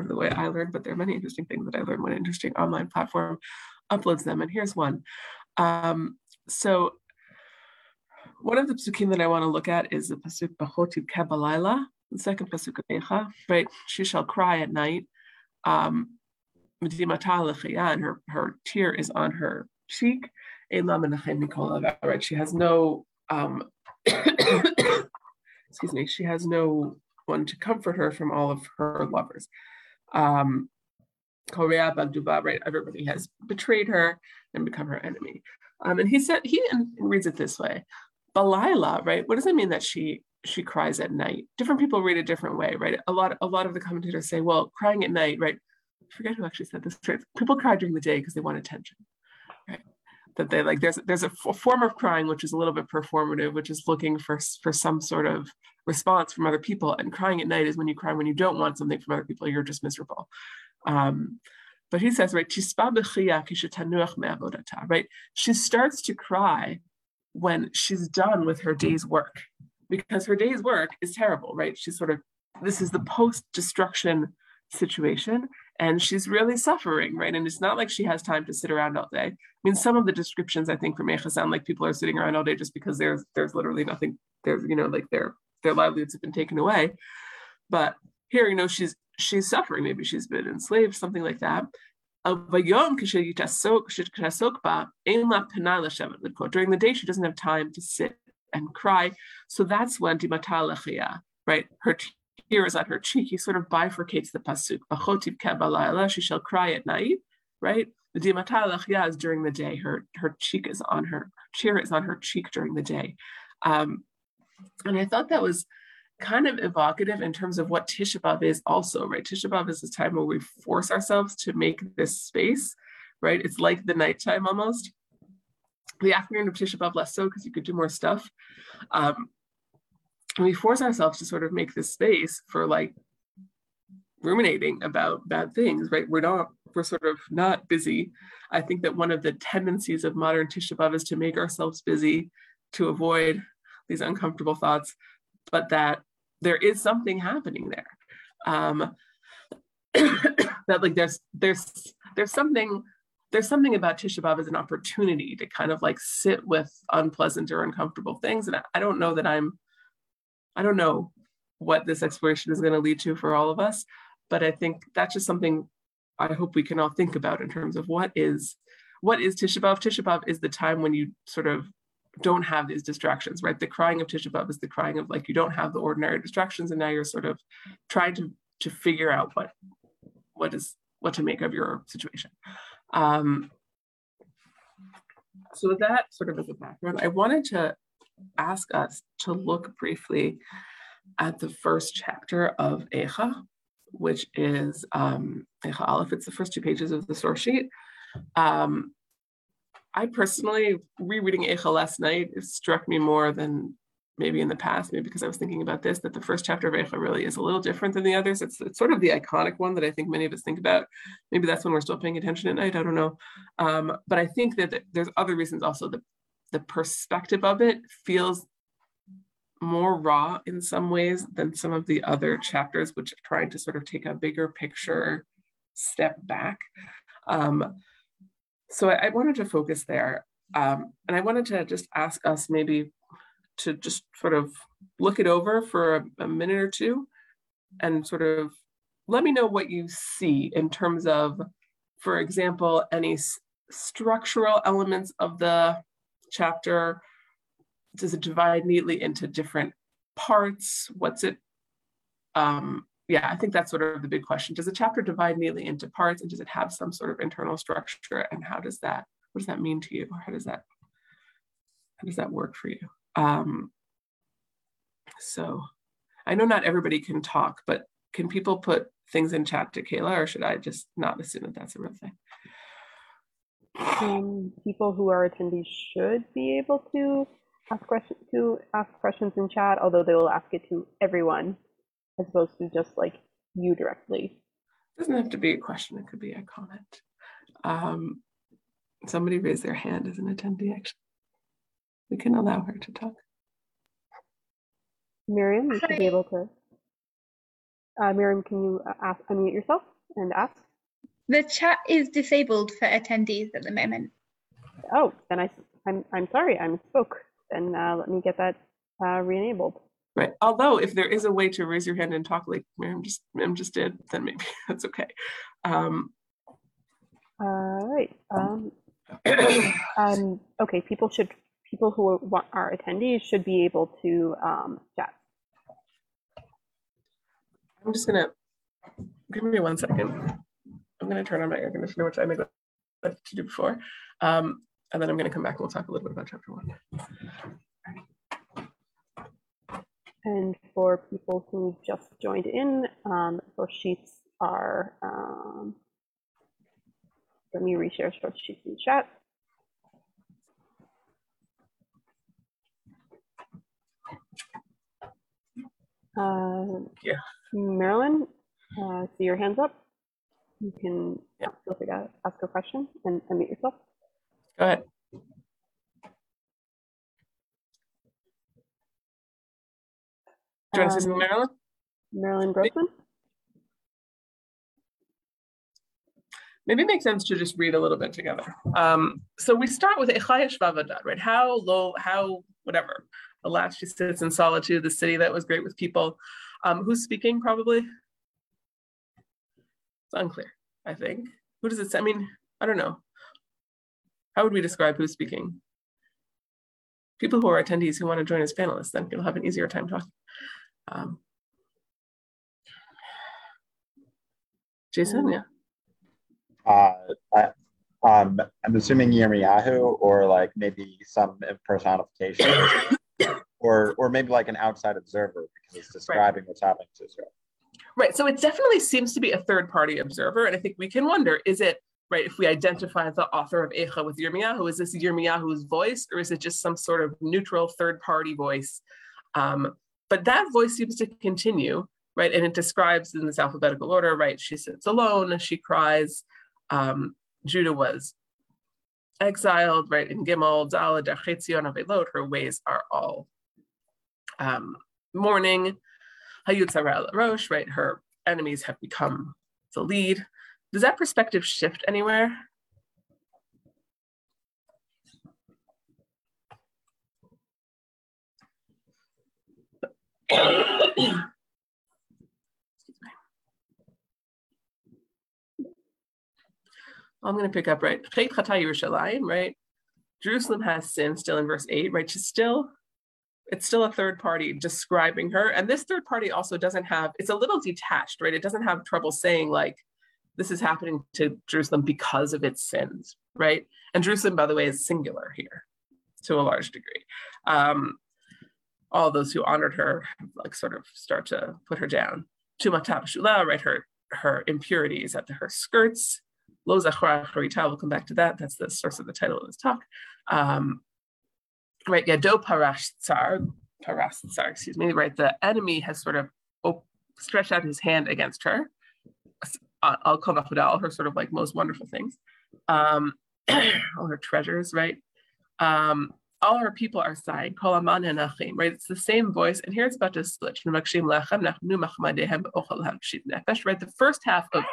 of the way I learned, but there are many interesting things that I learned when an interesting online platform uploads them. And here's one. Um, so one of the psukim that I want to look at is the pasuk Bachotiv Kabbalayla, the second pasuk of Echa, right? She shall cry at night. Um, and her, her tear is on her cheek. Right? She has no um, excuse me, she has no one to comfort her from all of her lovers. Um, Korea Bagduba, right? Everybody has betrayed her and become her enemy. Um, and he said he reads it this way: Balila, right? What does it mean that she she cries at night? Different people read it a different way, right? A lot a lot of the commentators say, well, crying at night, right? I forget who actually said this. Right? People cry during the day because they want attention, right? That they like. There's there's a form of crying which is a little bit performative, which is looking for for some sort of response from other people. And crying at night is when you cry when you don't want something from other people. You're just miserable. Um, but he says, right, right? She starts to cry when she's done with her day's work because her day's work is terrible, right? She's sort of, this is the post destruction situation and she's really suffering, right? And it's not like she has time to sit around all day. I mean, some of the descriptions I think from Echa sound like people are sitting around all day just because there's there's literally nothing, there's, you know, like their their livelihoods have been taken away. But here, you know, she's she's suffering. Maybe she's been enslaved, something like that. During the day, she doesn't have time to sit and cry. So that's when Dimatalachia, right? Her tear is on her cheek. He sort of bifurcates the pasuk. She shall cry at night, right? The Dimatalachia is during the day. Her her cheek is on her, her tear is on her cheek during the day. Um, and I thought that was kind of evocative in terms of what Tisha B'Av is also, right? Tisha B'Av is this time where we force ourselves to make this space, right? It's like the nighttime almost. The afternoon of Tisha B'Av less so because you could do more stuff. Um, and we force ourselves to sort of make this space for like ruminating about bad things, right? We're not, we're sort of not busy. I think that one of the tendencies of modern Tisha B'Av is to make ourselves busy to avoid these uncomfortable thoughts, but that there is something happening there. Um, that like there's there's there's something there's something about Tisha B'av as an opportunity to kind of like sit with unpleasant or uncomfortable things. And I, don't know that I'm, I don't know what this exploration is going to lead to for all of us, but I think that's just something I hope we can all think about in terms of what is, what is Tisha B'av? Tisha B'av is the time when you sort of don't have these distractions, right? The crying of Tisha B'Av is the crying of like you don't have the ordinary distractions, and now you're sort of trying to to figure out what what is what to make of your situation. Um, so with that sort of as a background, I wanted to ask us to look briefly at the first chapter of Echa, which is um, Echa Aleph. It's the first two pages of the source sheet. Um, I personally, rereading Echa last night, it struck me more than maybe in the past, maybe because I was thinking about this, that the first chapter of Echa really is a little different than the others. It's, it's sort of the iconic one that I think many of us think about. Maybe that's when we're still paying attention at night. I don't know. Um, but I think that there's other reasons also. The, the perspective of it feels more raw in some ways than some of the other chapters, which are trying to sort of take a bigger picture step back. Um, so I, I wanted to focus there. Um, and I wanted to just ask us maybe to just sort of look it over for a, a minute or two and sort of let me know what you see in terms of, for example, any s- structural elements of the chapter. Does it divide neatly into different parts? What's it? Um, yeah, I think that's sort of the big question. Does a chapter divide neatly into parts and does it have some sort of internal structure? And how does that, what does that mean to you? How does that, how does that work for you? Um, so I know not everybody can talk, but can people put things in chat to Kayla or should I just not assume that that's a real thing? Um, people who are attendees should be able to ask questions to ask questions in chat, although they will ask it to everyone as opposed to just like you directly. It doesn't have to be a question, it could be a comment. Um, somebody raised their hand as an attendee, actually. We can allow her to talk. Miriam, you should be able to Uh, Miriam, can you uh, ask, unmute yourself and ask? The chat is disabled for attendees at the moment. Oh, then I, I'm, I'm sorry, I misspoke. Then uh, let me get that uh, re-enabled. Right. Although if there is a way to raise your hand and talk like Miriam just Miriam just did, then maybe that's okay. Um, All right. Um, um, okay, people should, people who want, are attendees should be able to um, chat. I'm just gonna give me one second. I'm gonna turn on my air conditioner, which I neglected to do before. Um, and then I'm gonna come back and we'll talk a little bit about chapter one. And for people who just joined in, um, those sheets are, um, let me reshare those sheets in chat. Uh, Yeah. Marilyn, uh, see your hands up. You can Yeah. feel free to ask a question and unmute yourself. Go ahead. Do you want to say something, Um, Marilyn? Marilyn Grossman? maybe it makes sense to just read a little bit together. Um, so we start with Echaya Shvavadat, right? How low, how whatever. Alas, she sits in solitude, the city that was great with people. Um, who's speaking? Probably. It's unclear. I think. Who does it say? I mean, I don't know. How would we describe who's speaking? People who are attendees who want to join as panelists, then you'll have an easier time talking. Um, Jason, yeah. Uh, I, um, I'm assuming Yirmiyahu or like maybe some personification, or or maybe like an outside observer because it's describing what's happening to Israel. Right. So it definitely seems to be a third party observer. And I think we can wonder is it, right, if we identify the author of Echa with Yirmiyahu, is this Yirmiyahu's voice or is it just some sort of neutral third party voice? Um, but that voice seems to continue, right? And it describes in this alphabetical order, right? She sits alone, she cries. Um, Judah was exiled, right? In Gimel, Dala, Dechetzion, Avelot, her ways are all um, mourning. Hayut Rosh, right? Her enemies have become the lead. Does that perspective shift anywhere? I'm going to pick up right. Right. Jerusalem has sin still in verse 8, right? She's still it's still a third party describing her. And this third party also doesn't have, it's a little detached, right? It doesn't have trouble saying, like, this is happening to Jerusalem because of its sins, right? And Jerusalem, by the way, is singular here to a large degree. Um, all those who honored her, like, sort of start to put her down. Tumatab Shula, right? Her, her impurities at the, her skirts. Lo Zachra we'll come back to that. That's the source of the title of this talk. Um, right, Yado Parash Tsar, Parash Tsar, excuse me, right, the enemy has sort of op- stretched out his hand against her. Al all her sort of like most wonderful things, um, all her treasures, right? Um, all our people are sighing, right? It's the same voice, and here it's about to switch. Right, the first half of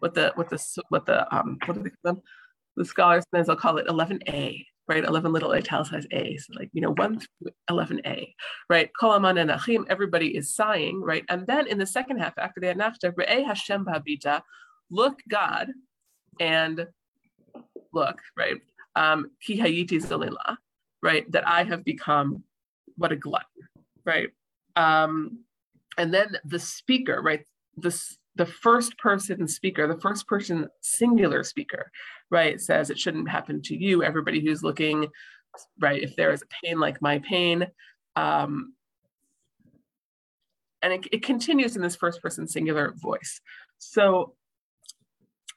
what the what the what the um what do they call them? The scholars then they'll call it 11a, right? 11 little italicized a, so like, you know, 1 through 11a, right? Kolaman and Achim, everybody is sighing, right? And then in the second half, after the Anachta, Re'eh Hashem Babita, look God and look, right? Um, Ki hayiti zalila, right? That I have become what a glutton, right? Um, and then the speaker, right? This the first person speaker, the first person singular speaker, right, says it shouldn't happen to you. Everybody who's looking, right, if there is a pain like my pain. Um, and it, it continues in this first person singular voice. So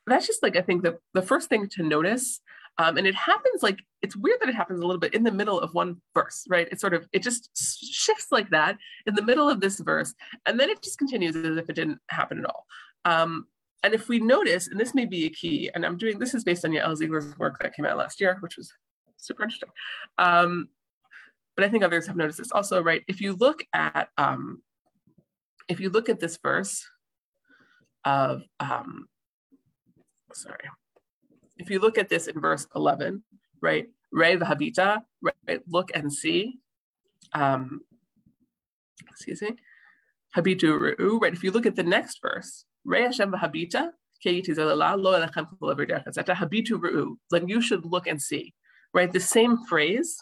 that's just like, I think the, the first thing to notice. Um, and it happens like, it's weird that it happens a little bit in the middle of one verse, right? It sort of, it just shifts like that in the middle of this verse. And then it just continues as if it didn't happen at all. Um, and if we notice, and this may be a key, and I'm doing this is based on Yael Ziegler's work that came out last year, which was super interesting. Um, but I think others have noticed this also, right? If you look at um, if you look at this verse, of, um, sorry, if you look at this in verse 11, right, Re habita, right, look and see. Um, excuse me, habitu ru'u, right, if you look at the next verse, Re Hashem habita, Habitu Re'u, then you should look and see, right? The same phrase,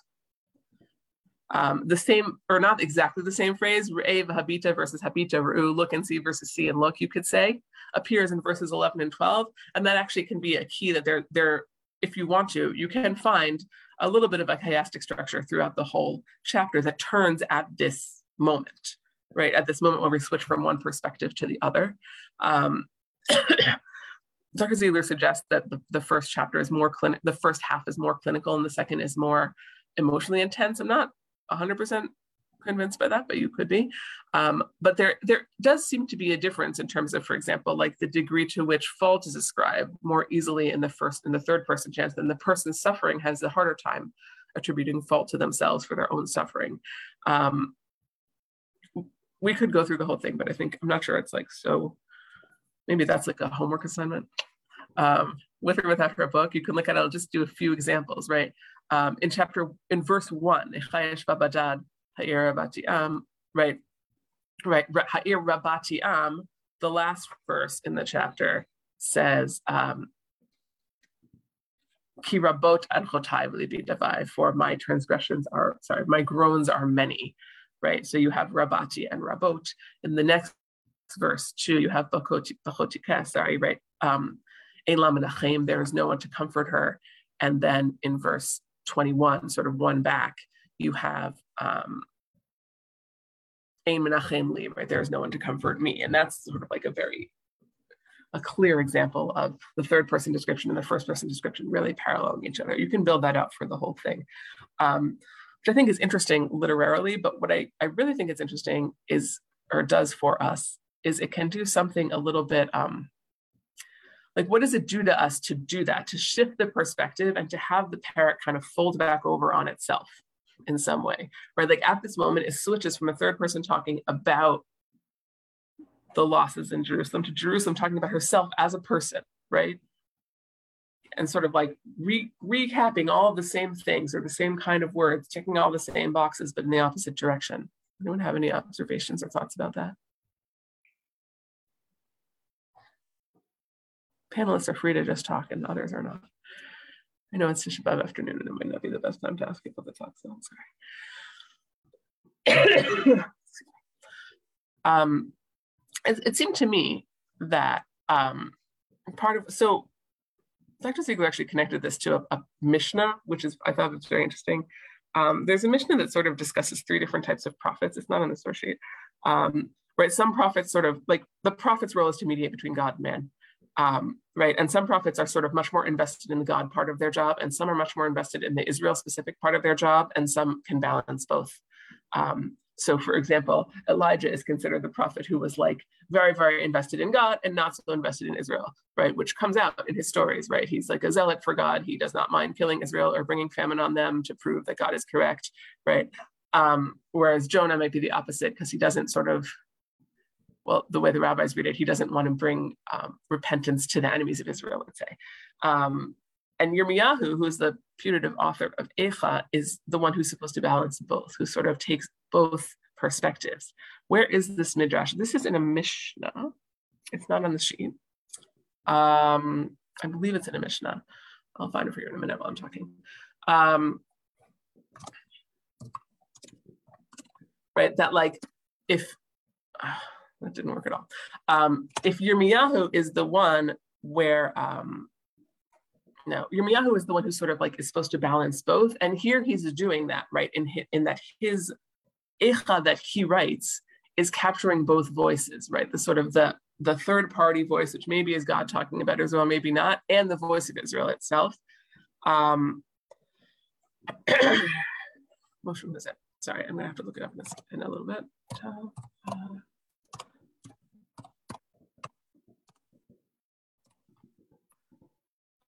um, the same, or not exactly the same phrase, Re'ev habita versus habita, Ru'u, look and see versus see and look, you could say, appears in verses 11 and 12. And that actually can be a key that they're, they're if you want to, you can find a little bit of a chiastic structure throughout the whole chapter that turns at this moment, right? At this moment when we switch from one perspective to the other. Um, Dr. Ziegler suggests that the, the first chapter is more clinic, the first half is more clinical and the second is more emotionally intense. I'm not 100% convinced by that, but you could be. Um, but there, there does seem to be a difference in terms of, for example, like the degree to which fault is ascribed more easily in the first and the third person chance than the person suffering has the harder time attributing fault to themselves for their own suffering. Um, we could go through the whole thing, but I think I'm not sure it's like so maybe that's like a homework assignment. Um, with or without her book, you can look at it. I'll just do a few examples, right? Um, in chapter, in verse one, right, right, Ha'ir Rabati Am, the last verse in the chapter says, um, Ki rabot adchotai for my transgressions are, sorry, my groans are many, right? So you have Rabati and Rabot. In the next verse two, you have Bachotika, sorry, right? Um, there is no one to comfort her. And then in verse 21, sort of one back, you have um, right? There is no one to comfort me. And that's sort of like a very a clear example of the third person description and the first person description really paralleling each other. You can build that out for the whole thing. Um, which I think is interesting literarily, but what I, I really think is interesting is, or does for us, is it can do something a little bit um, like what does it do to us to do that to shift the perspective and to have the parrot kind of fold back over on itself in some way right? Like at this moment it switches from a third person talking about the losses in jerusalem to jerusalem talking about herself as a person right? And sort of like re- recapping all the same things or the same kind of words checking all the same boxes but in the opposite direction. Anyone have any observations or thoughts about that panelists are free to just talk and others are not. I know it's just above afternoon and it might not be the best time to ask people to talk, so I'm sorry. um, it, it, seemed to me that um, part of, so Dr. Ziegler actually connected this to a, a Mishnah, which is, I thought was very interesting. Um, there's a Mishnah that sort of discusses three different types of prophets. It's not on sheet. Um, right, some prophets sort of like the prophet's role is to mediate between God and man. Um, right? And some prophets are sort of much more invested in the God part of their job, and some are much more invested in the Israel specific part of their job, and some can balance both. Um, so, for example, Elijah is considered the prophet who was like very, very invested in God and not so invested in Israel, right? Which comes out in his stories, right? He's like a zealot for God. He does not mind killing Israel or bringing famine on them to prove that God is correct, right? Um, whereas Jonah might be the opposite because he doesn't sort of well, the way the rabbis read it, he doesn't want to bring um, repentance to the enemies of Israel, let's say. Um, and Yirmiyahu, who is the putative author of Eicha, is the one who's supposed to balance both, who sort of takes both perspectives. Where is this midrash? This is in a Mishnah. It's not on the sheet. Um, I believe it's in a Mishnah. I'll find it for you in a minute while I'm talking. Um, right, that like if uh, that didn't work at all. Um, if Yirmiyahu is the one where, um, no, Yirmiyahu is the one who sort of like is supposed to balance both. And here he's doing that, right? In, his, in that his Eicha that he writes is capturing both voices, right? The sort of the, the third party voice, which maybe is God talking about Israel, maybe not, and the voice of Israel itself. Um, which is it? Sorry, I'm gonna have to look it up in, this, in a little bit.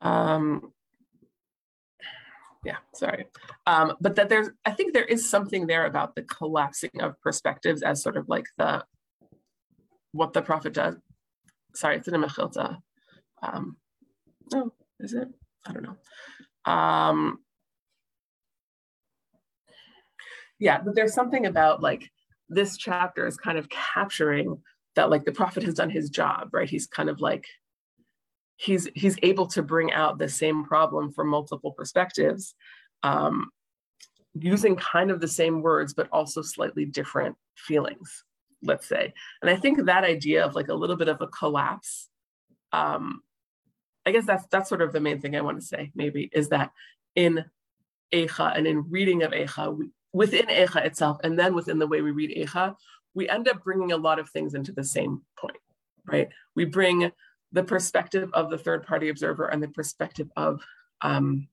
Um, yeah, sorry. Um, but that there's, I think there is something there about the collapsing of perspectives as sort of like the, what the prophet does. sorry, it's in a Mechilta. Um, no, is it? I don't know. Um, yeah, but there's something about like this chapter is kind of capturing that like the prophet has done his job, right? He's kind of like he's he's able to bring out the same problem from multiple perspectives, um, using kind of the same words but also slightly different feelings, let's say. And I think that idea of like a little bit of a collapse, um, I guess that's that's sort of the main thing I want to say. Maybe is that in Eicha and in reading of Eicha, we, within Eicha itself, and then within the way we read Eicha, we end up bringing a lot of things into the same point, right? We bring the perspective of the third party observer and the perspective of um,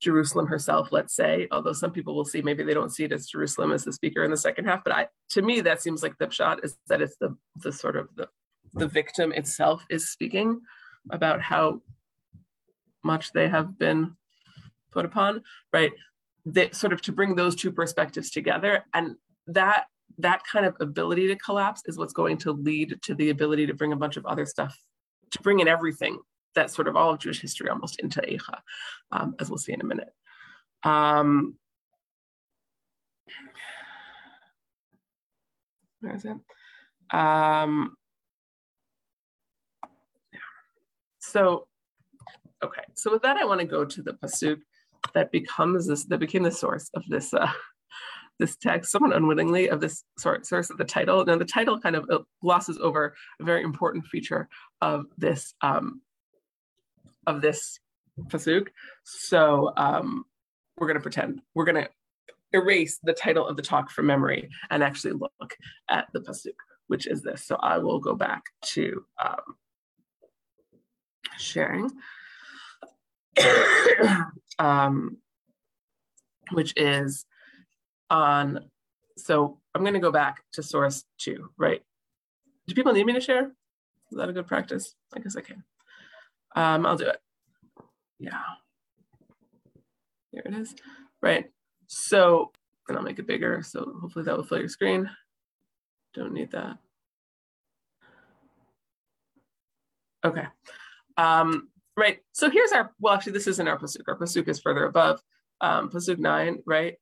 Jerusalem herself, let's say, although some people will see, maybe they don't see it as Jerusalem as the speaker in the second half, but I, to me, that seems like the shot is that it's the, the sort of the, the victim itself is speaking about how much they have been put upon, right? That sort of to bring those two perspectives together and that that kind of ability to collapse is what's going to lead to the ability to bring a bunch of other stuff, to bring in everything that's sort of all of Jewish history almost into Eicha, um, as we'll see in a minute. Um, where is it? Um, so, okay, so with that, I want to go to the pasuk that becomes this, that became the source of this uh, this text somewhat unwittingly of this sort source of the title. Now the title kind of uh, glosses over a very important feature of this um, of this pasuk. So um, we're going to pretend we're going to erase the title of the talk from memory and actually look at the pasuk, which is this. So I will go back to um, sharing, um, which is on, so I'm going to go back to source two, right? Do people need me to share? Is that a good practice? I guess I can. Um, I'll do it. Yeah. Here it is, right? So, and I'll make it bigger. So hopefully that will fill your screen. Don't need that. Okay. Um, right. So here's our, well, actually, this isn't our pasuk. Our pasuk is further above. Um, pasuk nine, right?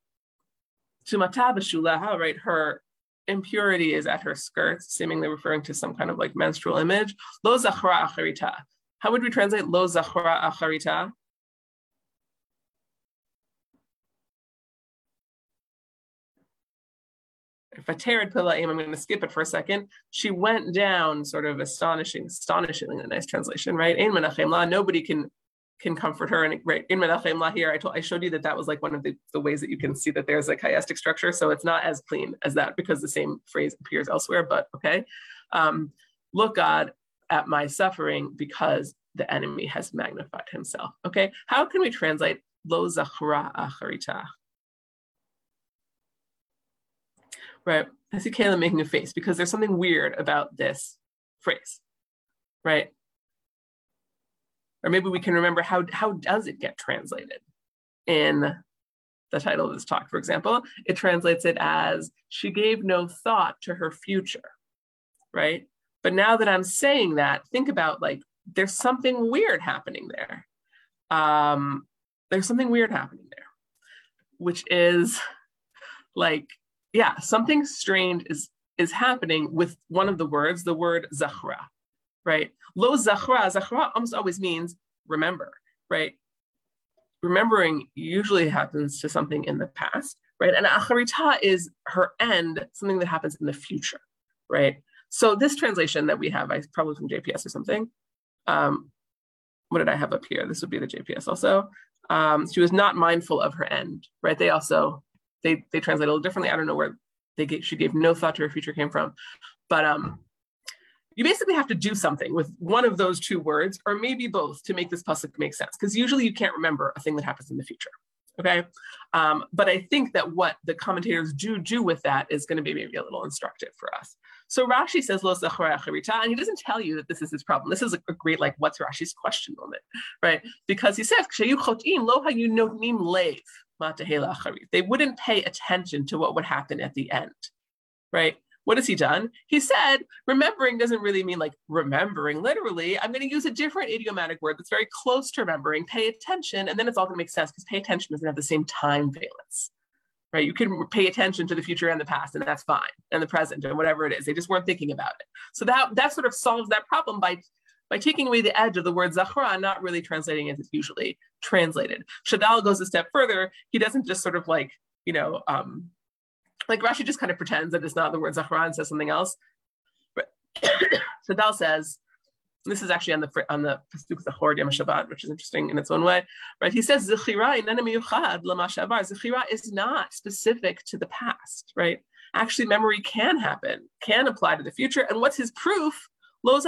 Shumata b'shulaha, right? Her impurity is at her skirts, seemingly referring to some kind of like menstrual image. Lo zachra acharita. How would we translate lo zachra acharita? If I Fatered Pilaim, I'm going to skip it for a second. She went down, sort of astonishing, astonishingly a nice translation, right? Nobody can can comfort her. And right in Menachem Lahir, I told I showed you that that was like one of the, the ways that you can see that there's a chiastic structure. So it's not as clean as that because the same phrase appears elsewhere, but okay. Um, look God at my suffering because the enemy has magnified himself. Okay. How can we translate lo zachra acharita? Right. I see Kayla making a face because there's something weird about this phrase, right? Or maybe we can remember how, how does it get translated in the title of this talk, for example, it translates it as she gave no thought to her future, right? But now that I'm saying that, think about like there's something weird happening there. Um, there's something weird happening there, which is like, yeah, something strange is is happening with one of the words, the word zachra, right? Lo zachra, zachra almost always means remember, right? Remembering usually happens to something in the past, right? And acharita is her end, something that happens in the future, right? So this translation that we have, I probably from JPS or something. Um, what did I have up here? This would be the JPS also. Um, she was not mindful of her end, right? They also they they translate a little differently. I don't know where they get, she gave no thought to her future came from, but um, you basically have to do something with one of those two words, or maybe both, to make this pasuk make sense. Because usually you can't remember a thing that happens in the future. Okay, um, but I think that what the commentators do do with that is going to be maybe a little instructive for us. So Rashi says lo and he doesn't tell you that this is his problem. This is a great like what's Rashi's question moment, right? Because he says they wouldn't pay attention to what would happen at the end, right? What has he done? He said, remembering doesn't really mean like remembering literally. I'm going to use a different idiomatic word that's very close to remembering, pay attention, and then it's all going to make sense because pay attention doesn't have the same time valence. Right? You can pay attention to the future and the past, and that's fine, and the present, and whatever it is. They just weren't thinking about it. So that that sort of solves that problem by by taking away the edge of the word zachra, not really translating as it's usually translated. Shadal goes a step further. He doesn't just sort of like, you know, um, like Rashi just kind of pretends that it's not the word Zachra and says something else. But Shadal says, this is actually on the on the pasuk Zachor Yom Shabbat, which is interesting in its own way, right? He says Zechira is not specific to the past, right? Actually, memory can happen, can apply to the future. And what's his proof? Lo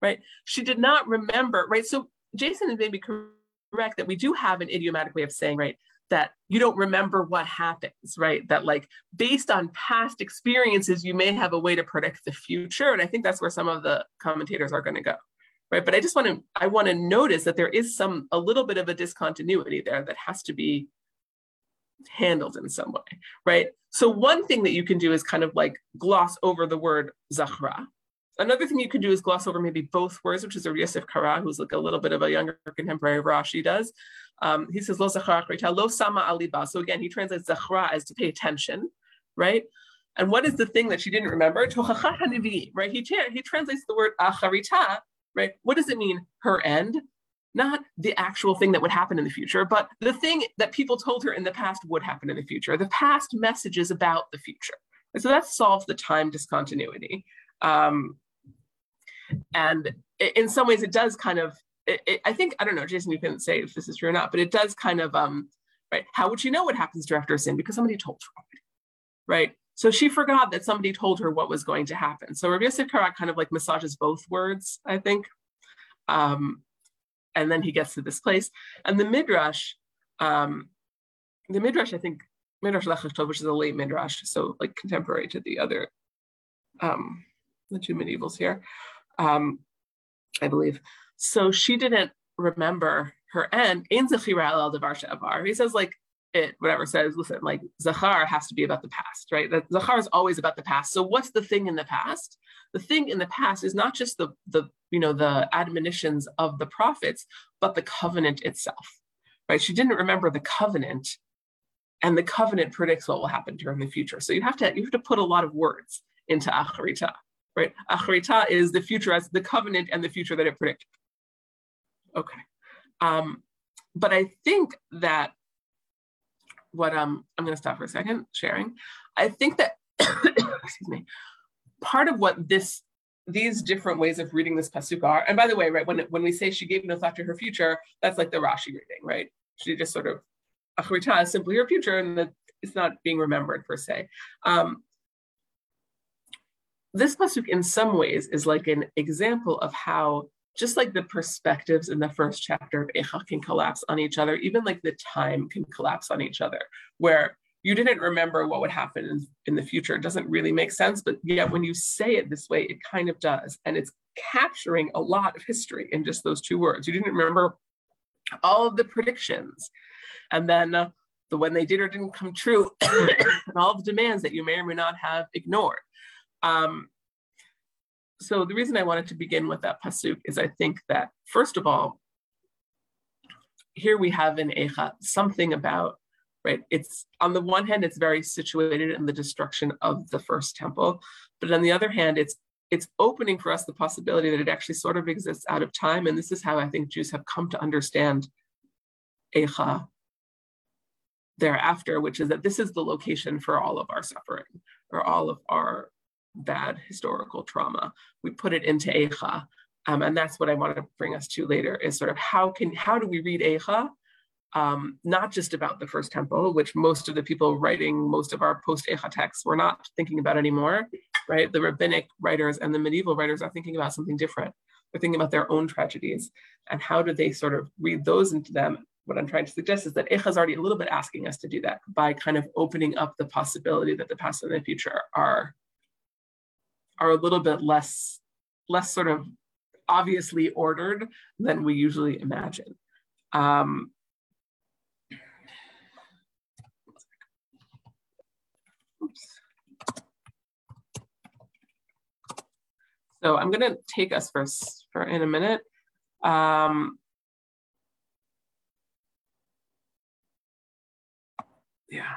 right? She did not remember, right? So Jason is maybe correct that we do have an idiomatic way of saying, right? That you don't remember what happens, right? That like based on past experiences, you may have a way to predict the future. And I think that's where some of the commentators are going to go. Right. But I just want to I want to notice that there is some a little bit of a discontinuity there that has to be handled in some way. Right. So one thing that you can do is kind of like gloss over the word zachra. Another thing you could do is gloss over maybe both words, which is a Yosef Kara, who's like a little bit of a younger contemporary of Rashi does. Um, he says, lo lo sama aliba. So again, he translates zachra as to pay attention, right? And what is the thing that she didn't remember? Right? He, he translates the word acharita, right? What does it mean? Her end? Not the actual thing that would happen in the future, but the thing that people told her in the past would happen in the future, the past messages about the future. And so that solves the time discontinuity. Um, and in some ways, it does kind of it, it, I think I don't know, Jason. You can say if this is true or not, but it does kind of um, right. How would she know what happens to after sin? Because somebody told her, right? So she forgot that somebody told her what was going to happen. So Rabbi Yosef Kara kind of like massages both words, I think. Um, and then he gets to this place. And the Midrash, um, the Midrash, I think, Midrash Lech which is a late Midrash, so like contemporary to the other, um, the two medievals here, um, I believe. So she didn't remember her end. In Zechira el Devar He says like it whatever says listen like Zachar has to be about the past, right? That Zachar is always about the past. So what's the thing in the past? The thing in the past is not just the the you know the admonitions of the prophets, but the covenant itself, right? She didn't remember the covenant, and the covenant predicts what will happen to her in the future. So you have to you have to put a lot of words into Acharita, right? Acharita is the future as the covenant and the future that it predicts. Okay. Um, but I think that what um, I'm going to stop for a second sharing. I think that, excuse me, part of what this these different ways of reading this pasuk are, and by the way, right, when when we say she gave no thought to her future, that's like the Rashi reading, right? She just sort of achrita is simply her future, and that it's not being remembered per se. Um, this pasuk, in some ways, is like an example of how just like the perspectives in the first chapter of Echa can collapse on each other, even like the time can collapse on each other, where you didn't remember what would happen in, the future. It doesn't really make sense, but yet when you say it this way, it kind of does. And it's capturing a lot of history in just those two words. You didn't remember all of the predictions. And then uh, the when they did or didn't come true, and all the demands that you may or may not have ignored. Um, so the reason I wanted to begin with that pasuk is I think that first of all, here we have in Echa something about right. It's on the one hand, it's very situated in the destruction of the first temple, but on the other hand, it's it's opening for us the possibility that it actually sort of exists out of time, and this is how I think Jews have come to understand Echa thereafter, which is that this is the location for all of our suffering or all of our bad historical trauma. We put it into Eicha. Um, and that's what I want to bring us to later is sort of how can how do we read Eicha? Um, not just about the first temple, which most of the people writing most of our post Eicha texts were not thinking about anymore, right? The rabbinic writers and the medieval writers are thinking about something different. They're thinking about their own tragedies and how do they sort of read those into them. What I'm trying to suggest is that Eicha is already a little bit asking us to do that by kind of opening up the possibility that the past and the future are are a little bit less less sort of obviously ordered than we usually imagine. Um, So I'm gonna take us for, for in a minute. Um, yeah.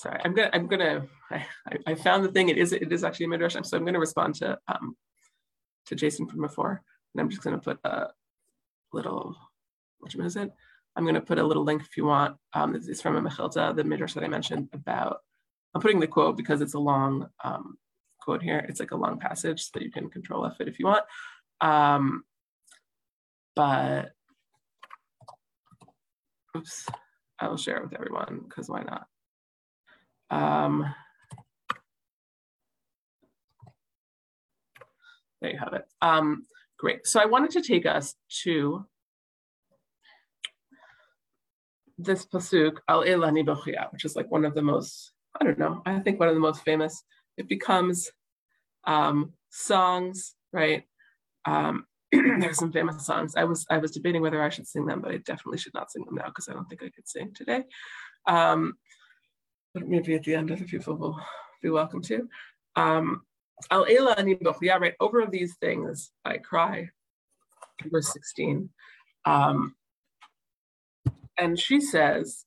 Sorry, I'm gonna, I'm gonna, I, I found the thing, it is, it is actually a midrash, so I'm gonna respond to, um, to Jason from before, and I'm just gonna put a little, which one is it? I'm gonna put a little link if you want. Um, this is from a Mechilta, the midrash that I mentioned about, I'm putting the quote because it's a long um, quote here. It's like a long passage so that you can control F it if you want. Um, but, oops, I will share it with everyone because why not? Um, there you have it. Um, great. So I wanted to take us to this pasuk al elani bochia, which is like one of the most I don't know. I think one of the most famous. It becomes um, songs, right? Um, there's some famous songs. I was I was debating whether I should sing them, but I definitely should not sing them now because I don't think I could sing today. Um, but maybe at the end other people will be welcome to. Um, Al yeah, right. Over these things I cry. Verse 16. Um, and she says,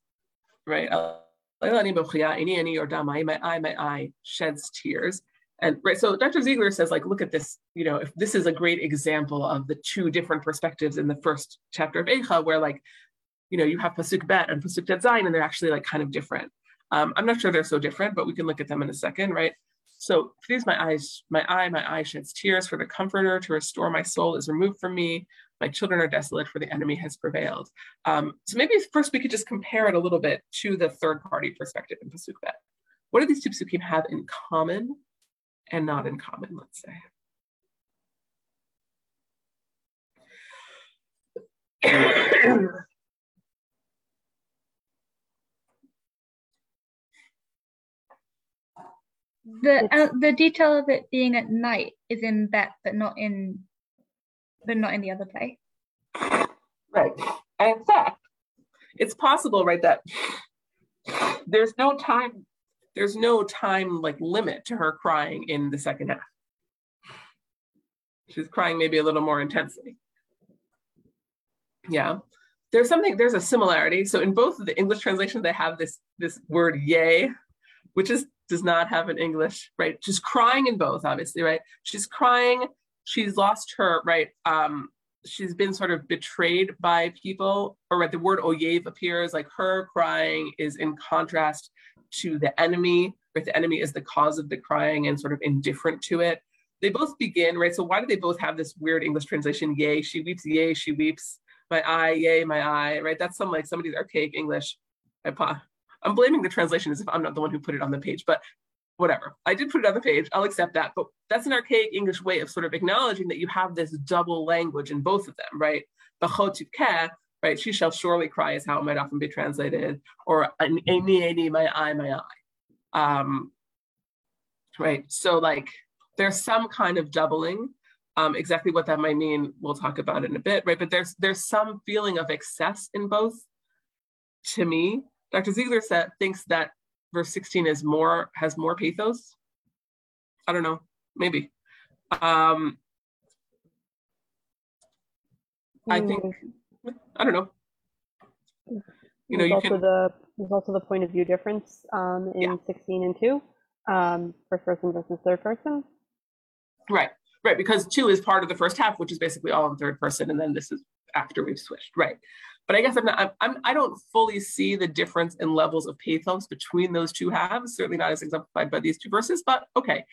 right, Al Eila Ani Bokhia. my eye, my eye sheds tears. And right, so Dr. Ziegler says, like, look at this, you know, if this is a great example of the two different perspectives in the first chapter of Eicha, where like, you know, you have Pasuk Bet and Pasuk Tet Zayin, and they're actually like kind of different. Um, I'm not sure they're so different, but we can look at them in a second, right? So please, my eyes, my eye, my eye sheds tears for the comforter to restore my soul is removed from me. My children are desolate, for the enemy has prevailed. Um, so maybe first we could just compare it a little bit to the third party perspective in Pasuk Bet. What do these two pasukim have in common and not in common, let's say? the uh, the detail of it being at night is in Bet, but not in but not in the other play. Right. And in fact, it's possible, right, that there's no time, there's no time like limit to her crying in the second half. She's crying maybe a little more intensely. Yeah. There's something, there's a similarity. So in both of the English translations, they have this this word yay, which is does not have an English, right? She's crying in both, obviously, right? She's crying. She's lost her right um she's been sort of betrayed by people or right the word oyev appears like her crying is in contrast to the enemy right? The enemy is the cause of the crying and sort of indifferent to it. They both begin right? So why do they both have this weird english translation? Yay she weeps yay she weeps. My eye yay my eye right? That's some like somebody's archaic english i'm blaming the translation as if i'm not the one who put it on the page but whatever. I did put it on the page. I'll accept that. But that's an archaic English way of sort of acknowledging that you have this double language in both of them, right? Care, right? She shall surely cry is how it might often be translated, or any, any, my eye, my eye. Um, right. So like there's some kind of doubling. Um, exactly what that might mean, we'll talk about in a bit, right? But there's there's some feeling of excess in both. To me, Dr. Ziegler said, thinks that verse 16 is more has more pathos. I don't know. Maybe. Um i think i don't know. You know there's you also can, the there's also the point of view difference um in yeah. 16 and 2 um first person versus third person. Right. Right because 2 is part of the first half which is basically all in third person and then this is after we've switched. Right but I guess I'm not, I'm, I don't fully see the difference in levels of pathos between those two halves, certainly not as exemplified by these two verses, but okay.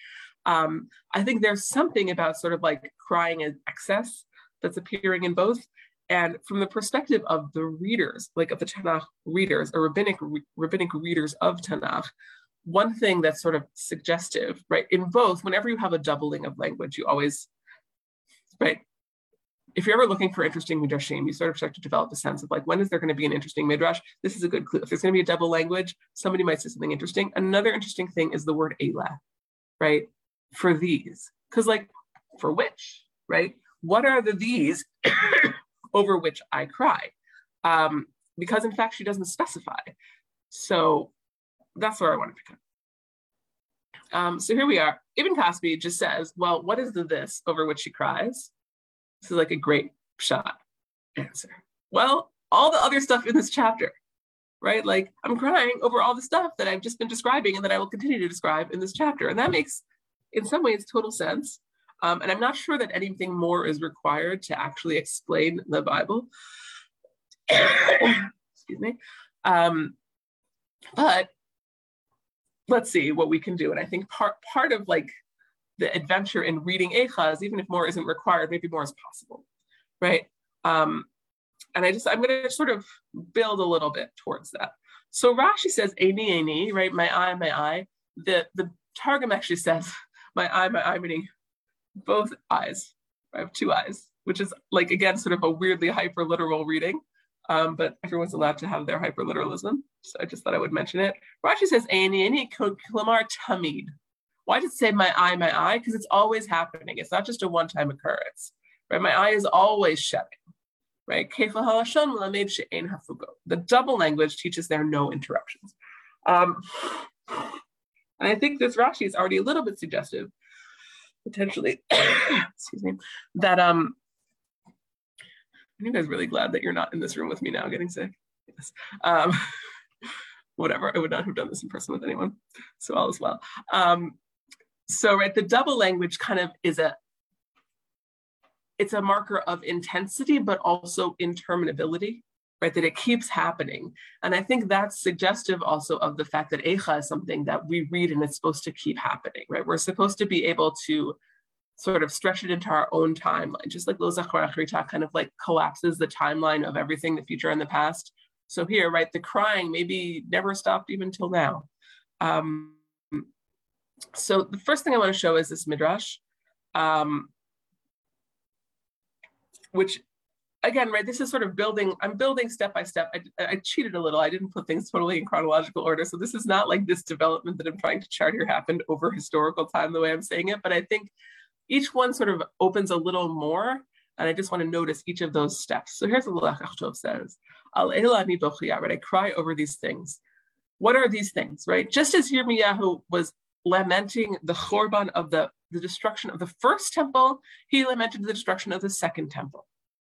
Um, I think there's something about sort of like crying in excess that's appearing in both. And from the perspective of the readers, like of the Tanakh readers or rabbinic, rabbinic readers of Tanakh, one thing that's sort of suggestive, right? In both, whenever you have a doubling of language, you always, right? If you're ever looking for interesting midrashim, you sort of start to develop a sense of like, when is there going to be an interesting midrash? This is a good clue. If there's going to be a double language, somebody might say something interesting. Another interesting thing is the word elah, right? For these, because like, for which, right? What are the these over which I cry? Um, because in fact, she doesn't specify. So that's where I want to pick up. Um, so here we are. Ibn Kaspi just says, well, what is the this over which she cries? This is like a great shot answer. Well, all the other stuff in this chapter, right? Like I'm crying over all the stuff that I've just been describing and that I will continue to describe in this chapter. And that makes, in some ways, total sense. Um, and I'm not sure that anything more is required to actually explain the Bible. Excuse me. Um, but let's see what we can do. And I think part part of like the adventure in reading Eicha even if more isn't required, maybe more is possible, right? Um, and I just I'm going to sort of build a little bit towards that. So Rashi says "Eini Eini," right? My eye, my eye. The the Targum actually says my eye, my eye, meaning both eyes. I have two eyes, which is like again sort of a weirdly hyper literal reading. Um, but everyone's allowed to have their hyperliteralism. So I just thought I would mention it. Rashi says, Ani, Ani, Klamar Tamid. Why does it say my eye, my eye? Because it's always happening. It's not just a one time occurrence, right? My eye is always shutting, right? The double language teaches there are no interruptions. Um, and I think this Rashi is already a little bit suggestive, potentially, excuse me, that um, are you guys really glad that you're not in this room with me now getting sick? Yes. Um, whatever, I would not have done this in person with anyone. So all is well. Um, so right, the double language kind of is a, it's a marker of intensity, but also interminability, right? That it keeps happening. And I think that's suggestive also of the fact that Eicha is something that we read and it's supposed to keep happening, right? We're supposed to be able to sort of stretch it into our own timeline, just like Lo kind of like collapses the timeline of everything, the future and the past. So here, right, the crying maybe never stopped even till now. Um, so the first thing I want to show is this midrash, um, which again, right, this is sort of building, I'm building step by step. I, I, cheated a little. I didn't put things totally in chronological order. So this is not like this development that I'm trying to chart here happened over historical time the way I'm saying it. But I think each one sort of opens a little more. And I just want to notice each of those steps. So here's what Lach says. Al right? I cry over these things. What are these things, right? Just as Yirmiyahu was lamenting the chorban of the, the destruction of the first temple, he lamented the destruction of the second temple,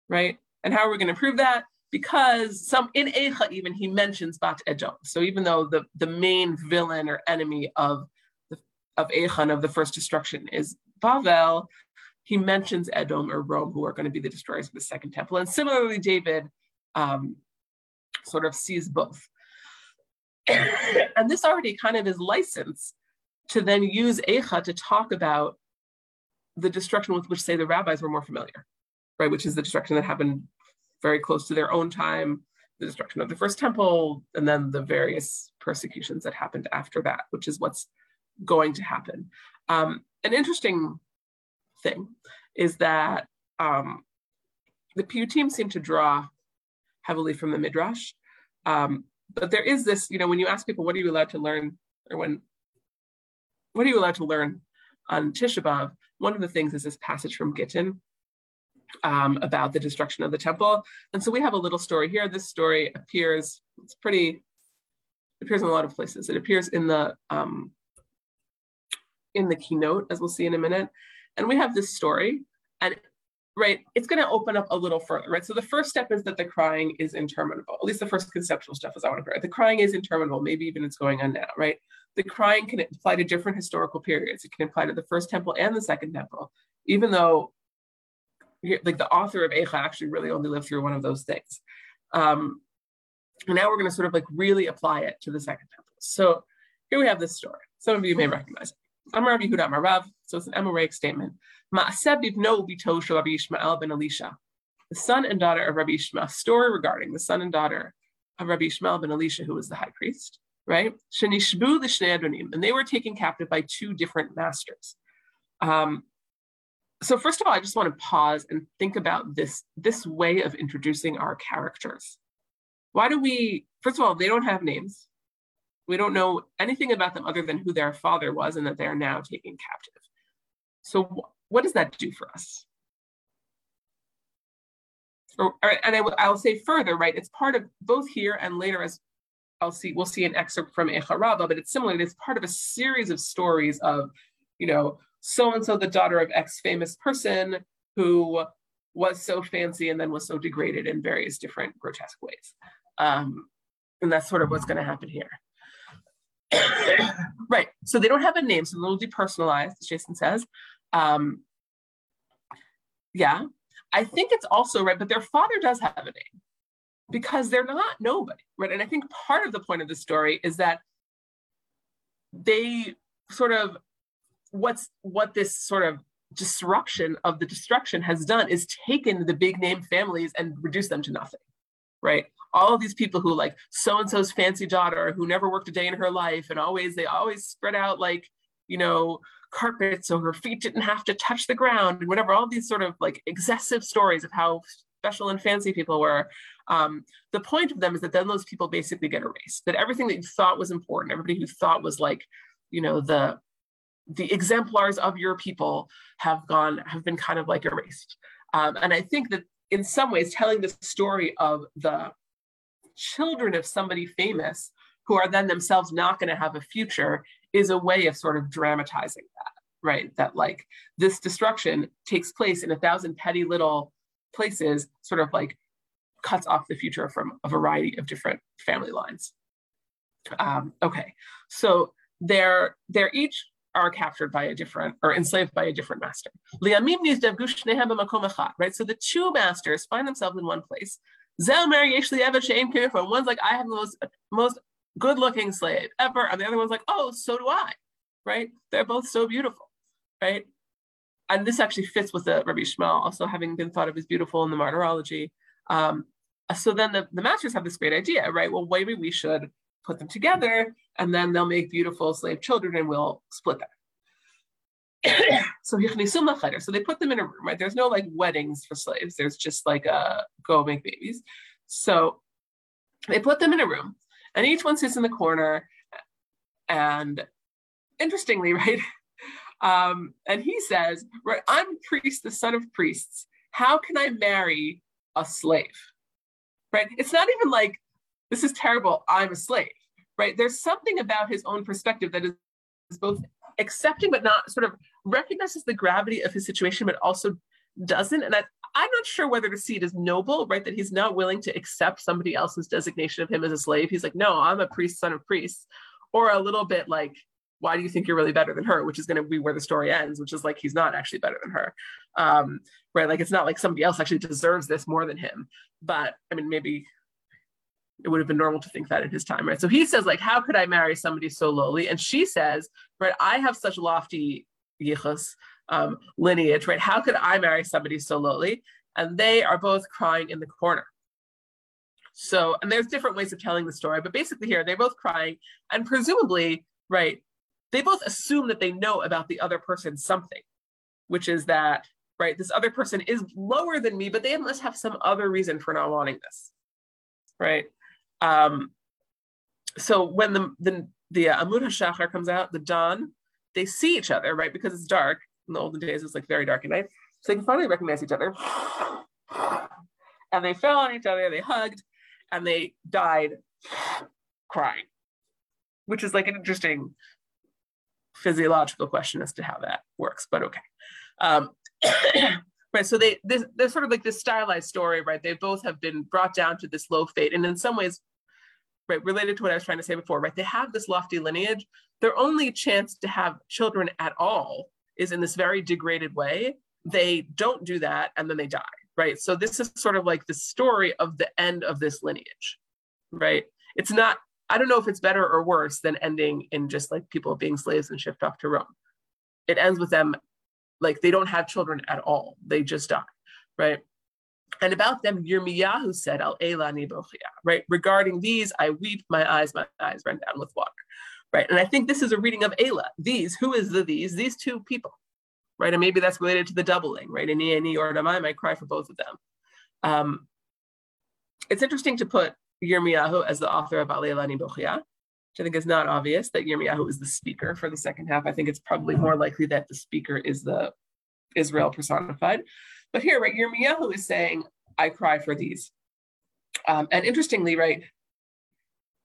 right? And how are we going to prove that? Because some in Eicha even he mentions Bat Edom. So even though the, the main villain or enemy of the, of Eichan of the first destruction is Bavel, he mentions Edom or Rome, who are going to be the destroyers of the second temple. And similarly, David um, sort of sees both. and this already kind of is license to then use Eicha to talk about the destruction with which, say, the rabbis were more familiar, right? Which is the destruction that happened very close to their own time, the destruction of the first temple, and then the various persecutions that happened after that, which is what's going to happen. Um, an interesting thing is that um, the piyyutim seem to draw heavily from the Midrash. Um, but there is this, you know, when you ask people, what are you allowed to learn, or when, what are you allowed to learn on Tisha B'Av? One of the things is this passage from Gittin um, about the destruction of the temple. And so we have a little story here. This story appears, it's pretty, appears in a lot of places. It appears in the um, in the kinot, as we'll see in a minute. And we have this story, and right, it's going to open up a little further, right? So the first step is that the crying is interminable. At least the first conceptual stuff is I want to cry. The crying is interminable. Maybe even it's going on now, right? The crying can apply to different historical periods. It can apply to the first temple and the second temple, even though like the author of Eicha actually really only lived through one of those things. Um, and now we're going to sort of like really apply it to the second temple. So here we have this story. Some of you may recognize it. Amar Rabbi Yehuda Amar Rav. So it's an Amoraic statement. Ma'aseh bibno ubito Rabbi Yishmael ben Elisha. The son and daughter of Rabbi Ishmael. Story regarding the son and daughter of Rabbi Ishmael ben Elisha, who was the high priest. Right? Shenishbu l'shnei adonim, and they were taken captive by two different masters. Um, so first of all, I just want to pause and think about this this way of introducing our characters. Why do we? First of all, they don't have names. We don't know anything about them other than who their father was and that they are now taken captive. So, what does that do for us? Or, and I, will say further, right? It's part of both here and later as I'll see, we'll see an excerpt from Eicha Rabbah, but it's similar. It's part of a series of stories of, you know, so and so, the daughter of X famous person who was so fancy and then was so degraded in various different grotesque ways. Um, and that's sort of what's going to happen here. right. So they don't have a name, so a little depersonalized, as Jason says. Um, yeah. I think it's also right, but their father does have a name because they're not nobody, right? And I think part of the point of the story is that they sort of what's what this sort of disruption of the destruction has done is taken the big name families and reduced them to nothing, right? All of these people who like so and so's fancy daughter who never worked a day in her life and always they always spread out like you know carpet so her feet didn't have to touch the ground and whatever all these sort of like excessive stories of how special and fancy people were um, the point of them is that then those people basically get erased that everything that you thought was important everybody who thought was like you know the the exemplars of your people have gone have been kind of like erased. Um, and i think that in some ways telling the story of the children of somebody famous who are then themselves not going to have a future is a way of sort of dramatizing that right? That like this destruction takes place in a thousand petty little places sort of like cuts off the future from a variety of different family lines um, okay so they're they're each are captured by a different or enslaved by a different master. Right? So the two masters find themselves in one place. One's like, I have the most most good-looking slave ever, and the other one's like, oh, so do I. Right? They're both so beautiful, right? And this actually fits with the Rabbi Yishmael, also having been thought of as beautiful in the martyrology. Um, so then the, the masters have this great idea, right? Well, maybe we should put them together, and then they'll make beautiful slave children, and we'll split them. so so they put them in a room, right? There's no like weddings for slaves. There's just like a go make babies. So they put them in a room, and each one sits in the corner. And interestingly, right? Um, and he says, right, I'm priest, the son of priests. How can I marry a slave? Right? It's not even like this is terrible. I'm a slave right? There's something about his own perspective that is both accepting but not sort of recognizes the gravity of his situation, but also doesn't. And I, I'm not sure whether to see it as noble, right? That he's not willing to accept somebody else's designation of him as a slave. He's like, no, I'm a priest, son of priests, or a little bit like, why do you think you're really better than her? Which is going to be where the story ends, which is like he's not actually better than her, um, right? Like it's not like somebody else actually deserves this more than him. But I mean, maybe it would have been normal to think that in his time, right? So he says, like, how could I marry somebody so lowly? And she says, right, I have such lofty yichus, um, lineage, right? How could I marry somebody so lowly? And they are both crying in the corner. So, and there's different ways of telling the story, but basically here they're both crying, and presumably, right, they both assume that they know about the other person something, which is that, right, this other person is lower than me, but they must have some other reason for not wanting this, right? Um, so when the the, the uh, Amud HaShachar comes out, the dawn, they see each other, right? Because it's dark. In the olden days, it's like very dark at night. So they can finally recognize each other. And they fell on each other, they hugged, and they died crying, which is like an interesting physiological question as to how that works, but okay. Um, right so they this sort of like this stylized story right they both have been brought down to this low fate and in some ways right related to what i was trying to say before right they have this lofty lineage. Their only chance to have children at all is in this very degraded way. They don't do that and then they die right? So this is sort of like the story of the end of this lineage right? It's not i don't know if it's better or worse than ending in just like people being slaves and shipped off to rome it ends with them like they don't have children at all. They just die, right? And about them, Yirmiyahu said, Al Ela Nibochia, right? Regarding these, I weep, my eyes, my eyes run down with water, right? And I think this is a reading of Ela. These, who is the these? These two people, right? And maybe that's related to the doubling, right? Ani Ani or Damai might cry for both of them. Um, it's interesting to put Yirmiyahu as the author of Al Ela Nibochia, which I think is not obvious that Yirmiyahu is the speaker for the second half. I think it's probably more likely that the speaker is the Israel personified. But here, right, Yirmiyahu is saying, I cry for these. Um, and interestingly, right,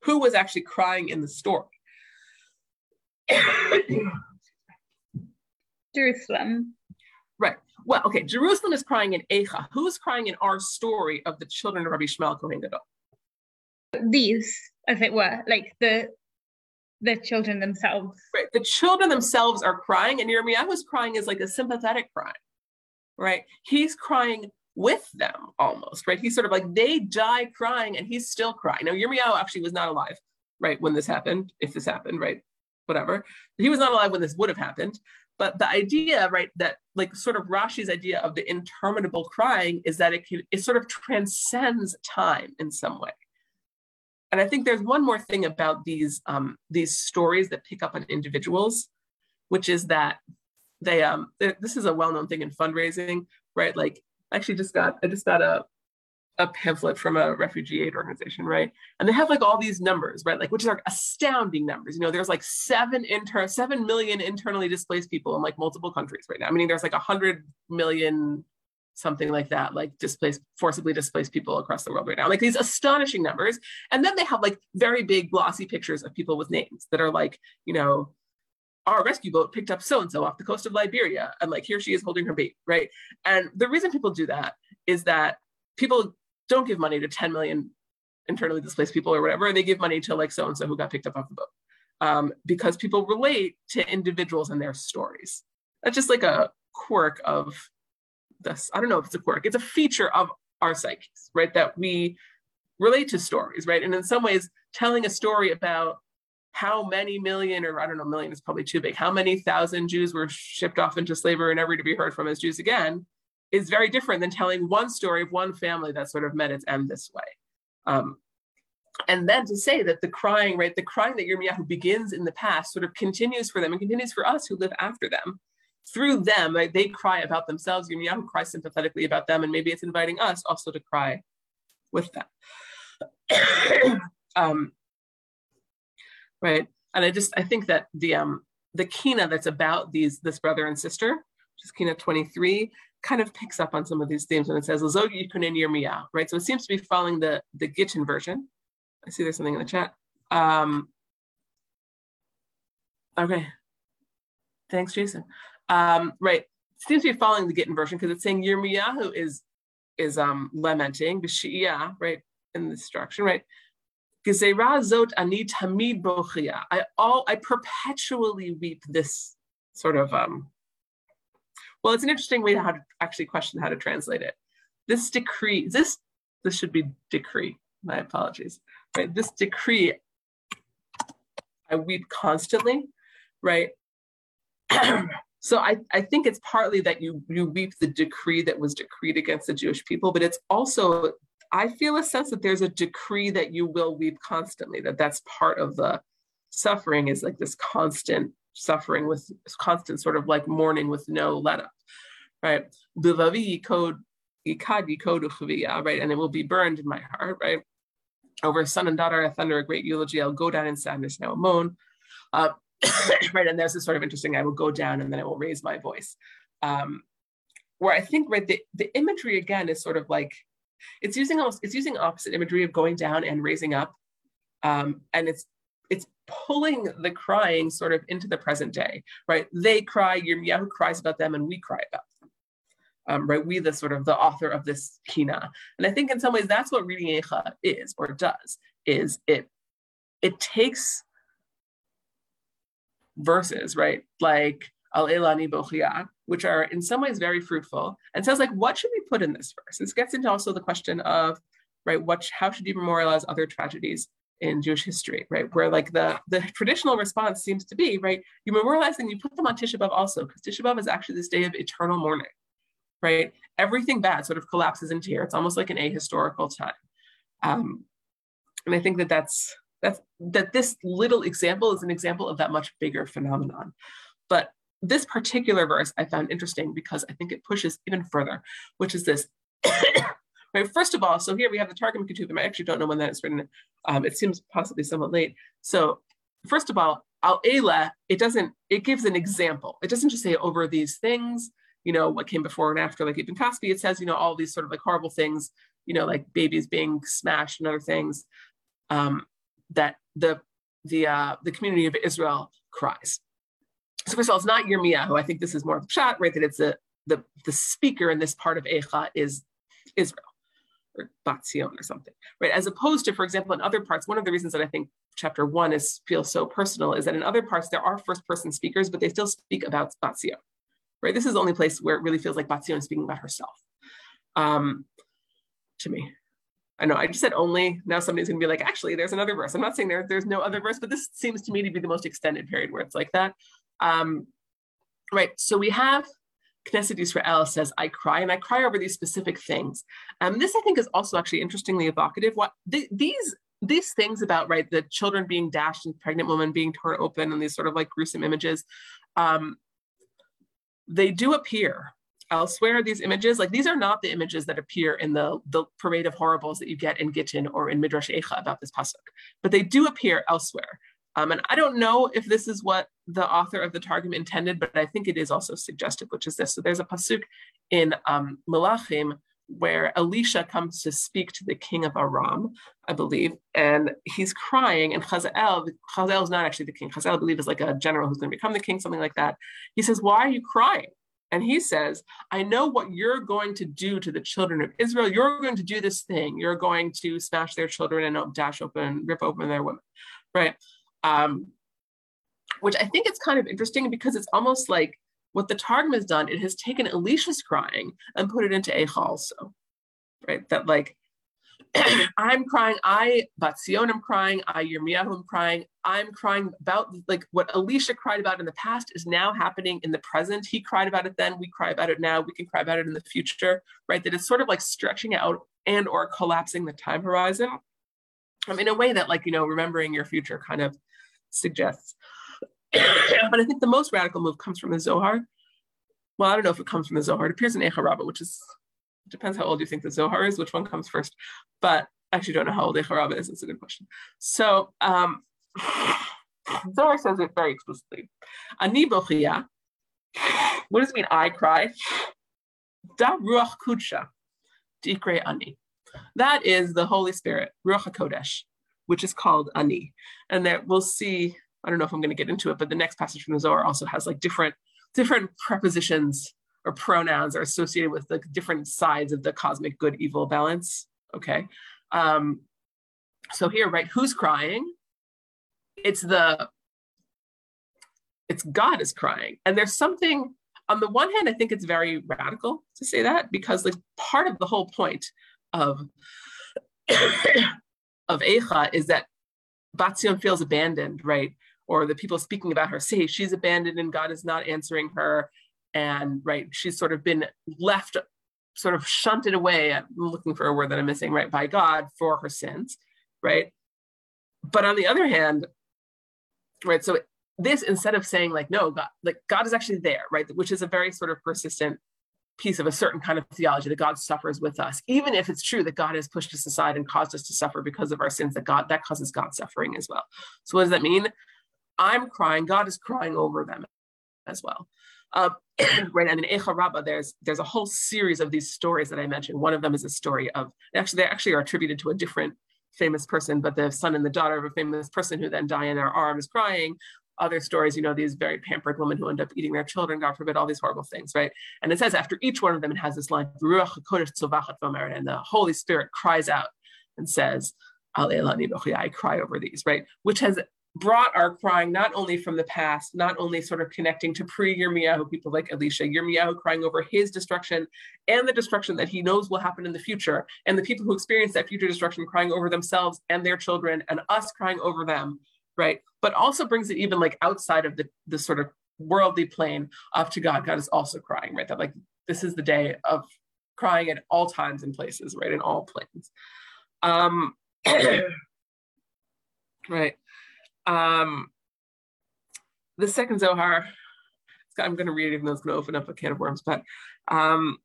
who was actually crying in the story. Jerusalem. Right. Well, okay. Jerusalem is crying in Echa. Who's crying in our story of the children of Rabbi Yishmael Kohen Gadol? These, as it were, like the the children themselves. Right. The children themselves are crying, and Yirmiyahu's crying is like a sympathetic cry. Right. He's crying with them almost. Right. He's sort of like they die crying, and he's still crying. Now Yirmiyahu actually was not alive, right, when this happened. If this happened, right, whatever. He was not alive when this would have happened. But the idea, right, that like sort of Rashi's idea of the interminable crying is that it can it sort of transcends time in some way. And I think there's one more thing about these um, these stories that pick up on individuals, which is that they um this is a well-known thing in fundraising, right? Like I actually just got I just got a a pamphlet from a refugee aid organization, right? And they have like all these numbers, right? Like which are astounding numbers. You know, there's like seven inter seven million internally displaced people in like multiple countries right now. I mean, there's like a hundred million something like that, like displaced, forcibly displaced people across the world right now. Like these astonishing numbers. And then they have like very big glossy pictures of people with names that are like, you know, our rescue boat picked up so and so off the coast of Liberia, and like here she is holding her baby, right? And the reason people do that is that people don't give money to 10 million internally displaced people or whatever. And they give money to like so and so who got picked up off the boat um, because people relate to individuals and their stories. That's just like a quirk of this. I don't know if it's a quirk. It's a feature of our psyches, right? That we relate to stories, right? And in some ways, telling a story about how many million, or I don't know, million is probably too big, how many thousand Jews were shipped off into slavery and never to be heard from as Jews again is very different than telling one story of one family that sort of met its end this way. Um, and then to say that the crying, right, the crying that Yirmiyahu begins in the past sort of continues for them and continues for us who live after them. Through them, right, they cry about themselves. You Yirmiyahu cry sympathetically about them, and maybe it's inviting us also to cry with them. um, right, and I just I think that the um the kina that's about these this brother and sister, which is kina 23, kind of picks up on some of these themes when it says Lazogi Yikunin Yirmiyahu, right? So it seems to be following the, the Gittin version. I see there's something in the chat. Um, okay. Thanks, Jason. Um, right. Seems to be following the Gittin version because it's saying Yirmiyahu is is um lamenting, B'shiyah, right, in the destruction, right? zot ani tamid bochia. I all I perpetually weep this sort of um well, it's an interesting way to how to actually question how to translate it. This decree, this this should be decree. My apologies. Right, this decree, I weep constantly, right? so I, I think it's partly that you you weep the decree that was decreed against the Jewish people, but it's also I feel a sense that there's a decree that you will weep constantly. That that's part of the suffering is like this constant suffering with constant sort of like mourning with no let up, right? right? And it will be burned in my heart, right? Over son and daughter, I thunder a great eulogy. I'll go down in sadness now, moan. Uh, right, and this sort of interesting. I will go down and then I will raise my voice. Um, where I think right the, the imagery again is sort of like it's using almost it's using opposite imagery of going down and raising up, um, and it's it's pulling the crying sort of into the present day, right? They cry, Yirmiyahu cries about them, and we cry about them. Um, right? We, the sort of the author of this kina, and I think in some ways that's what reading Echa is or does. Is it it takes verses, right? Like Al Elani which are in some ways very fruitful, and says like, what should we put in this verse? This gets into also the question of, right, what how should you memorialize other tragedies in Jewish history, right? Where like the, the traditional response seems to be, right? You memorialize and you put them on Tisha B'Av also, because Tisha B'Av is actually this day of eternal mourning, right? Everything bad sort of collapses into here. It's almost like an ahistorical time. Um, and I think that that's, that's, that this little example is an example of that much bigger phenomenon. But this particular verse I found interesting because I think it pushes even further, which is this Right. First of all, so here we have the Targum Ketuvim. I actually don't know when that is written. Um, it seems possibly somewhat late. So first of all, al ela, it doesn't. It gives an example. It doesn't just say over these things. You know what came before and after, like Ibn Kaspi. It says you know all these sort of like horrible things. You know like babies being smashed and other things. Um, that the the uh, the community of Israel cries. So first of all, it's not Yirmiyahu. I think this is more of a shot, right? That it's a, the the speaker in this part of Eicha is Israel or Batzion or something, right? As opposed to, for example, in other parts, one of the reasons that I think chapter one is feels so personal is that in other parts there are first person speakers, but they still speak about Batzion, right? This is the only place where it really feels like Batzion is speaking about herself. Um, to me. I know I just said only. Now somebody's gonna be like, actually, there's another verse. I'm not saying there, there's no other verse, but this seems to me to be the most extended period where it's like that. Um, right. So we have Knesset Israel says, I cry, and I cry over these specific things. Um, this I think is also actually interestingly evocative. What th- these these things about right the children being dashed and pregnant women being torn open and these sort of like gruesome images um, they do appear elsewhere these images like these are not the images that appear in the the parade of horribles that you get in gittin or in midrash eicha about this pasuk but they do appear elsewhere um, and i don't know if this is what the author of the targum intended but i think it is also suggestive which is this so there's a pasuk in um, malachim where Elisha comes to speak to the king of Aram, I believe, and he's crying. And Chazael, Chazael is not actually the king. Chazael, I believe, is like a general who's going to become the king, something like that. He says, "Why are you crying?" And he says, I know what you're going to do to the children of Israel. You're going to do this thing. You're going to smash their children and dash open, rip open their women, right? Um, which I think it's kind of interesting because it's almost like what the Targum has done, it has taken Elisha's crying and put it into Eicha also, right? That like I'm crying. I Batzion I'm crying. I Yirmiyahu am crying. I'm crying about like what Elisha cried about in the past is now happening in the present. He cried about it then. We cry about it now. We can cry about it in the future, right? That it's sort of like stretching out and or collapsing the time horizon. Um, in a way that like you know remembering your future kind of suggests. but I think the most radical move comes from the Zohar. Well, I don't know if it comes from the Zohar. It appears in Eicha Rabbah, which is depends how old you think the Zohar is, which one comes first. But I actually don't know how old Eicha Rabbah is. It's a good question. So um, Zohar says it very explicitly. Ani bochia. What does it mean? I cry. Da ruach kudsha. Dikre ani. That is the Holy Spirit, Ruach HaKodesh, which is called Ani. And that we'll see, I don't know if I'm going to get into it, but the next passage from the Zohar also has like different different prepositions or pronouns are associated with the different sides of the cosmic good evil balance. Okay. Um, so here, right, who's crying? It's the it's God is crying. And there's something on the one hand, I think it's very radical to say that because like part of the whole point of of Eicha is that Batzion feels abandoned, right? Or the people speaking about her say she's abandoned and God is not answering her and right she's sort of been left sort of shunted away i'm looking for a word that i'm missing right by god for her sins right? But on the other hand right so this instead of saying like no god like god is actually there right which is a very sort of persistent piece of a certain kind of theology that god suffers with us even if it's true that god has pushed us aside and caused us to suffer because of our sins that god that causes god suffering as well. So what does that mean? I'm crying god is crying over them as well uh, right, and in Rabbah, there's there's a whole series of these stories that I mentioned. One of them is a story of actually they actually are attributed to a different famous person, but the son and the daughter of a famous person who then die in their arms crying. Other stories, you know, these very pampered women who end up eating their children, God forbid, all these horrible things, right? And it says after each one of them, it has this line, and the Holy Spirit cries out and says, I cry over these, right? Which has brought our crying not only from the past, not only sort of connecting to pre Yirmiyahu people like Elisha, Yirmiyahu crying over his destruction and the destruction that he knows will happen in the future, and the people who experience that future destruction crying over themselves and their children, and us crying over them, right? But also brings it even like outside of the, the sort of worldly plane up to God. God is also crying, right? That like this is the day of crying at all times and places, right? In all planes. Um, right. Um, the second Zohar, I'm going to read it even though it's going to open up a can of worms, but um,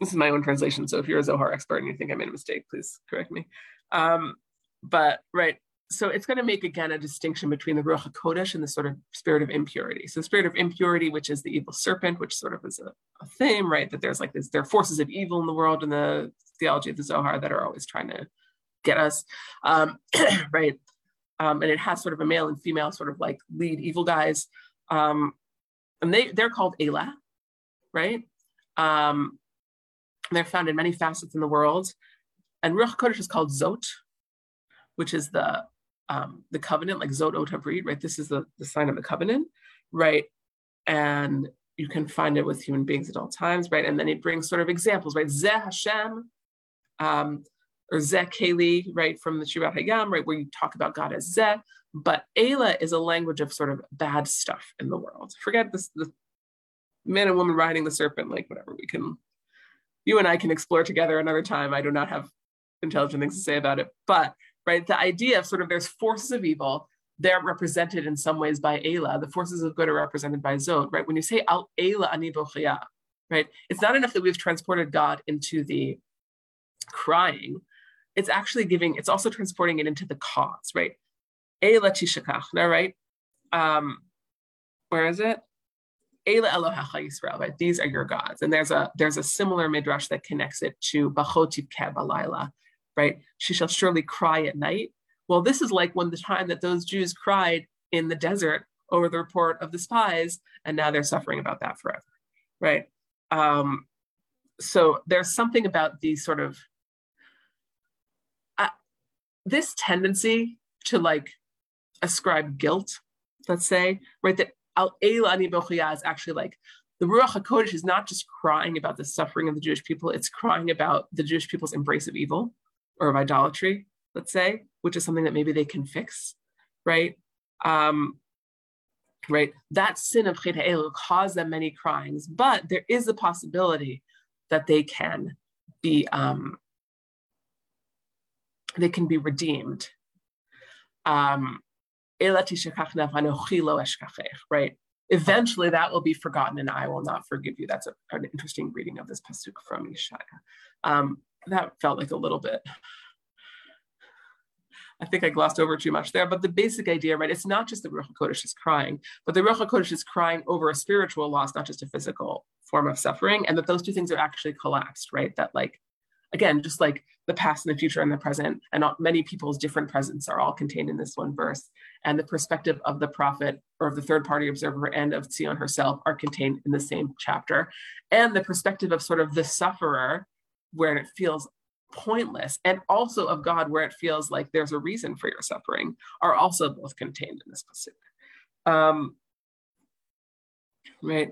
this is my own translation. So if you're a Zohar expert and you think I made a mistake, please correct me. Um, but right, so it's going to make again a distinction between the Ruach HaKodesh and the sort of spirit of impurity. So the spirit of impurity, which is the evil serpent, which sort of is a, a theme, right? That there's like this, there are forces of evil in the world in the theology of the Zohar that are always trying to get us, um, right? Um, and it has sort of a male and female sort of like lead evil guys. Um, and they, they're called Ela, right? Um, they're found in many facets in the world. And Ruach Kodesh is called Zot, which is the um, the covenant, like Zot Ot Havrit, right? This is the, the sign of the covenant, right? And you can find it with human beings at all times, right? And then it brings sort of examples, right? Zeh Hashem, um, or Zeh Keli, right, from the Shirat Hayam, right, where you talk about God as Zeh. But Ela is a language of sort of bad stuff in the world. Forget this, the man and woman riding the serpent, like whatever we can, you and I can explore together another time. I do not have intelligent things to say about it. But, right, the idea of sort of there's forces of evil they're represented in some ways by Ela. The forces of good are represented by Zot, right? When you say Al Ela ani right? It's not enough that we've transported God into the crying. It's actually giving, it's also transporting it into the cause, right? Ela tishakachna, right? Um, where is it? Ela Elohecha Yisrael, right? These are your gods. And there's a there's a similar midrash that connects it to Bachotiv Kebalayla, right? She shall surely cry at night well, this is like when the time that those Jews cried in the desert over the report of the spies, and now they're suffering about that forever, right? Um, so there's something about these sort of this tendency to like ascribe guilt, let's say, right? That al ani is actually like the Ruach HaKodesh is not just crying about the suffering of the Jewish people, it's crying about the Jewish people's embrace of evil or of idolatry, let's say, which is something that maybe they can fix, right? Um, right? That sin of Chet will cause them many crimes, but there is a possibility that they can be um, they can be redeemed. Um, right? Eventually, that will be forgotten, and I will not forgive you. That's a, an interesting reading of this pasuk from Yeshaya. Um, that felt like a little bit I think I glossed over too much there, but the basic idea, right? It's not just the Ruach HaKodesh is crying, but the Ruach HaKodesh is crying over a spiritual loss, not just a physical form of suffering, and that those two things are actually collapsed, right? That like, again, just like the past and the future and the present, and not many people's different presents are all contained in this one verse, and the perspective of the prophet or of the third party observer and of Tzion herself are contained in the same chapter, and the perspective of sort of the sufferer, where it feels pointless and also of God where it feels like there's a reason for your suffering are also both contained in this pasuk. Um, right.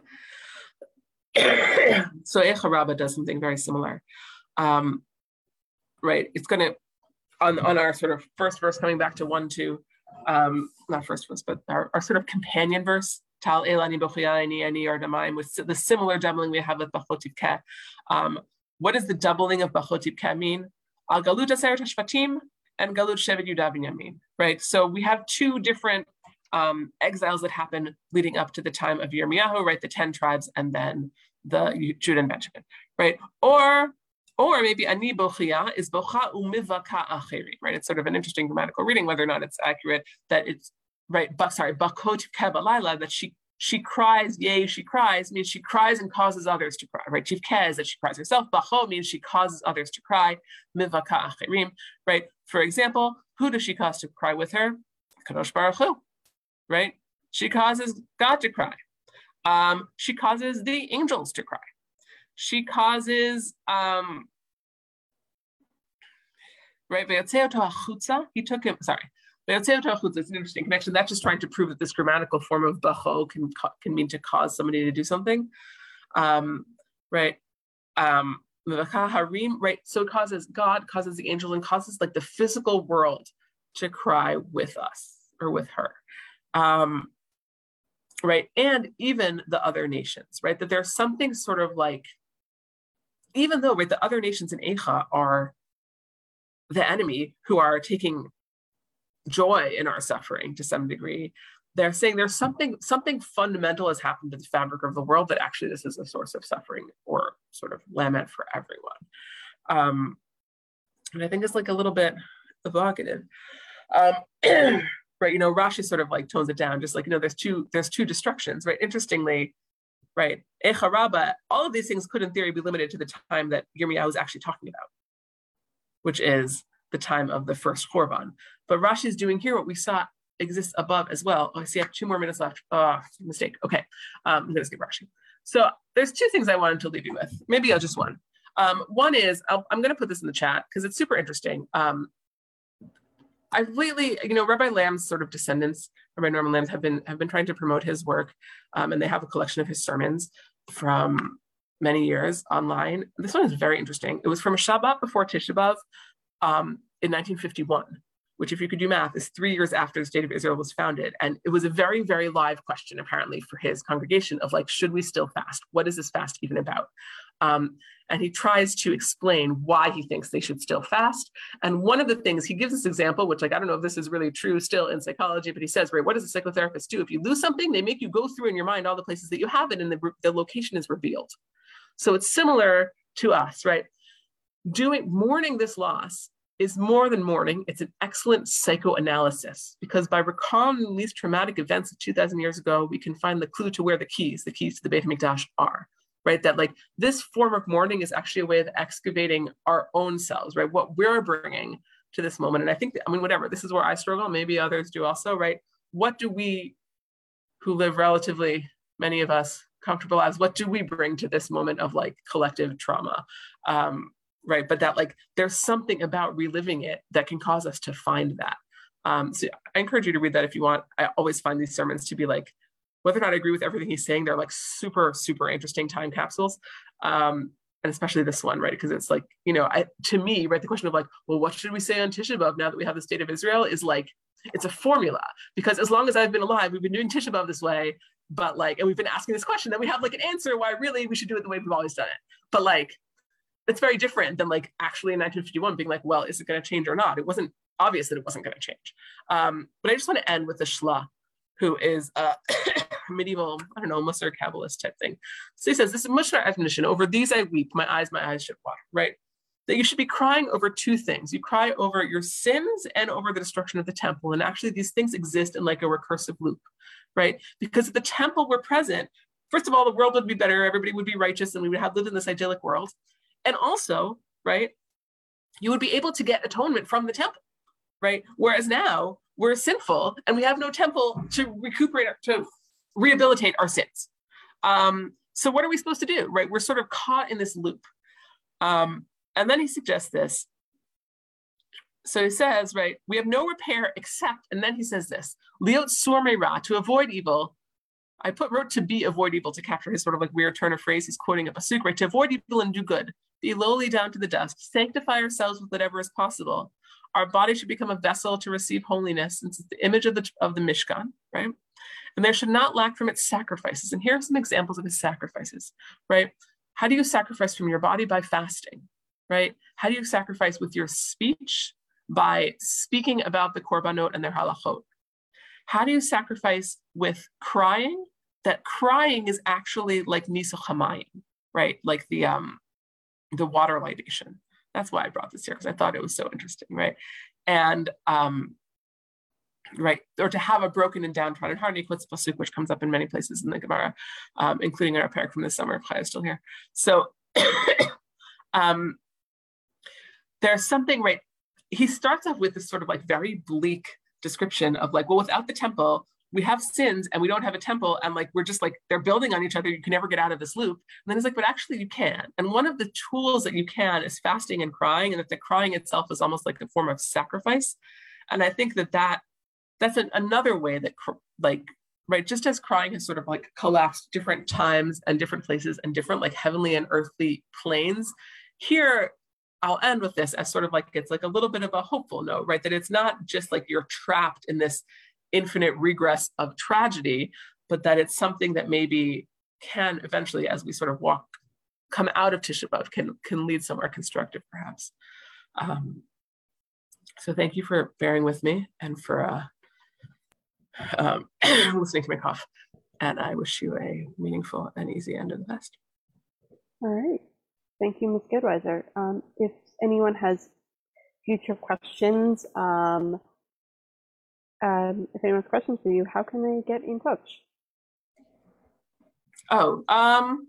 so Eicha Rabbah does something very similar. Um, right. It's going to on on our sort of first verse coming back to one two, um, not first verse, but our, our sort of companion verse. Tal elani bochiyani ani ardamaim with the similar doubling we have with Bachotiv Ke. Um, what is the doubling of Bachotip Kamin? Al Galut Aseret Shvatim and Galut Shevet Yudah Yamin, right? So we have two different um, exiles that happen leading up to the time of Yirmiyahu, right? The 10 tribes and then the Judah and Benjamin, right? Or or maybe ani bochia is bocha umivaka acheri, right? It's sort of an interesting grammatical reading, whether or not it's accurate that it's right. But sorry, bakot kebalayla that she she cries, yea, she cries, means she cries and causes others to cry, right? Cares that she cries herself. Bacho means she causes others to cry. Mivaka achirim, right? For example, who does she cause to cry with her? Kadosh Baruch Hu, right? She causes God to cry. Um, she causes the angels to cry. She causes, um, right? He took him, sorry, it's an interesting connection. That's just trying to prove that this grammatical form of bacho can can mean to cause somebody to do something, um, right? Um, right. So it causes God causes the angel and causes like the physical world to cry with us or with her, um, right? And even the other nations, right? That there's something sort of like, even though right, the other nations in Eicha are the enemy who are taking joy in our suffering to some degree. They're saying there's something something fundamental has happened to the fabric of the world that actually this is a source of suffering or sort of lament for everyone. Um, and i think it's like a little bit evocative. Um, right you know rashi sort of like tones it down just like you know there's two there's two destructions right? Interestingly right Eicha Rabbah, all of these things could in theory be limited to the time that Yirmiyahu was actually talking about which is the time of the first Chorban. But Rashi is doing here what we saw exists above as well. Oh, I see I have two more minutes left. Oh, mistake. Okay, um, I'm gonna skip Rashi. So there's two things I wanted to leave you with. Maybe I'll just one. Um, one is i am going to put this in the chat because it's super interesting. Um, I've lately, you know, Rabbi Lamm's sort of descendants, Rabbi Norman Lamm, have been have been trying to promote his work, um, and they have a collection of his sermons from many years online. This one is very interesting. It was from a Shabbat before Tisha B'av um, in 1951 which if you could do math is three years after the state of Israel was founded. And it was a very, very live question apparently for his congregation of like, should we still fast? What is this fast even about? Um, and he tries to explain why he thinks they should still fast. And one of the things he gives this example, which like I don't know if this is really true still in psychology, but he says, right, what does a psychotherapist do? If you lose something, they make you go through in your mind all the places that you have it, and the, the location is revealed. So it's similar to us, right? Doing mourning this loss is more than mourning, it's an excellent psychoanalysis because by recalling these traumatic events of 2000 years ago, we can find the clue to where the keys, the keys to the Beit HaMikdash are, right? That like this form of mourning is actually a way of excavating our own selves, right? What we're bringing to this moment. And I think, I mean, whatever, this is where I struggle, maybe others do also, right? What do we who live relatively, many of us, comfortable lives, what do we bring to this moment of like collective trauma? Um, right but that like there's something about reliving it that can cause us to find that um, so i encourage you to read that if you want i always find these sermons to be like whether or not i agree with everything he's saying they're like super super interesting time capsules. Um, and especially this one right? Because it's like you know I, to me right the question of like well what should we say on tisha b'av now that we have the state of israel is like it's a formula. Because as long as i've been alive we've been doing tisha b'av this way but like and we've been asking this question then we have like an answer why really we should do it the way we've always done it. But like it's very different than like actually in 1951 being like, well, is it going to change or not? It wasn't obvious that it wasn't going to change. Um, but I just want to end with the Shla, who is a medieval, I don't know, Musar Kabbalist type thing. So he says, this is a Musar admonition. Over these I weep, my eyes, my eyes should water, right? That you should be crying over two things. You cry over your sins and over the destruction of the temple. And actually, these things exist in like a recursive loop, right? Because if the temple were present, first of all, the world would be better, everybody would be righteous, and we would have lived in this idyllic world. And also, right, you would be able to get atonement from the temple, right? Whereas now we're sinful and we have no temple to recuperate, to rehabilitate our sins. Um, so what are we supposed to do, right? We're sort of caught in this loop. Um, and then he suggests this. So he says, right, we have no repair except, and then he says this, liot sur ra, to avoid evil, I put wrote to be avoid evil to capture his sort of like weird turn of phrase. He's quoting a pasuk, right? To avoid evil and do good, be lowly down to the dust, sanctify ourselves with whatever is possible. Our body should become a vessel to receive holiness, since it's the image of the of the Mishkan, right? And there should not lack from its sacrifices. And here are some examples of his sacrifices, right? How do you sacrifice from your body? By fasting, right? How do you sacrifice with your speech? By speaking about the korbanot and their halachot. How do you sacrifice with crying? That crying is actually like nisa right? Like the um the water libation. That's why I brought this here because I thought it was so interesting, right? And um, right, or to have a broken and downtrodden heart, he quotes pasuk, which comes up in many places in the Gemara, um, including in our parak from the summer. If Chaya still here, so um, there's something right. He starts off with this sort of like very bleak description of like, well, without the temple, we have sins and we don't have a temple and like we're just like they're building on each other. You can never get out of this loop. And then it's like but actually you can. And one of the tools that you can is fasting and crying and that the crying itself is almost like a form of sacrifice. And i think that that that's an, another way that like right just as crying has sort of like collapsed different times and different places and different like heavenly and earthly planes here I'll end with this as sort of like it's like a little bit of a hopeful note, right? That it's not just like you're trapped in this infinite regress of tragedy, but that it's something that maybe can eventually, as we sort of walk, come out of Tisha B'av, can can lead somewhere constructive, perhaps. Um, so thank you for bearing with me and for uh, um, listening to my cough. And I wish you a meaningful and easy end of the fest. All right. Thank you, Ms. Gedwiser. Um, if anyone has future questions, um, um, if anyone has questions for you, how can they get in touch? Oh, um,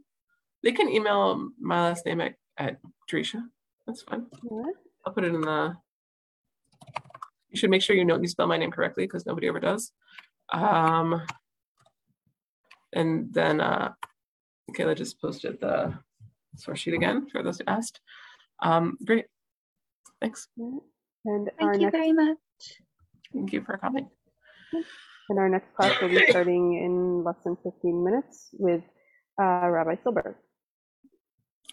they can email my last name at, at Drisha. That's fine. I'll put it in the You should make sure you know you spell my name correctly because nobody ever does. Um, and then uh, Kayla just posted the source sheet again for those who asked. Um, great. Thanks. And Thank you next very much. Thank you for coming. and our next class will be starting in less than 15 minutes with uh, Rabbi Silberg.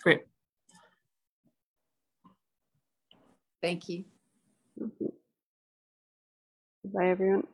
Great. Thank you. Mhm. Bye, everyone.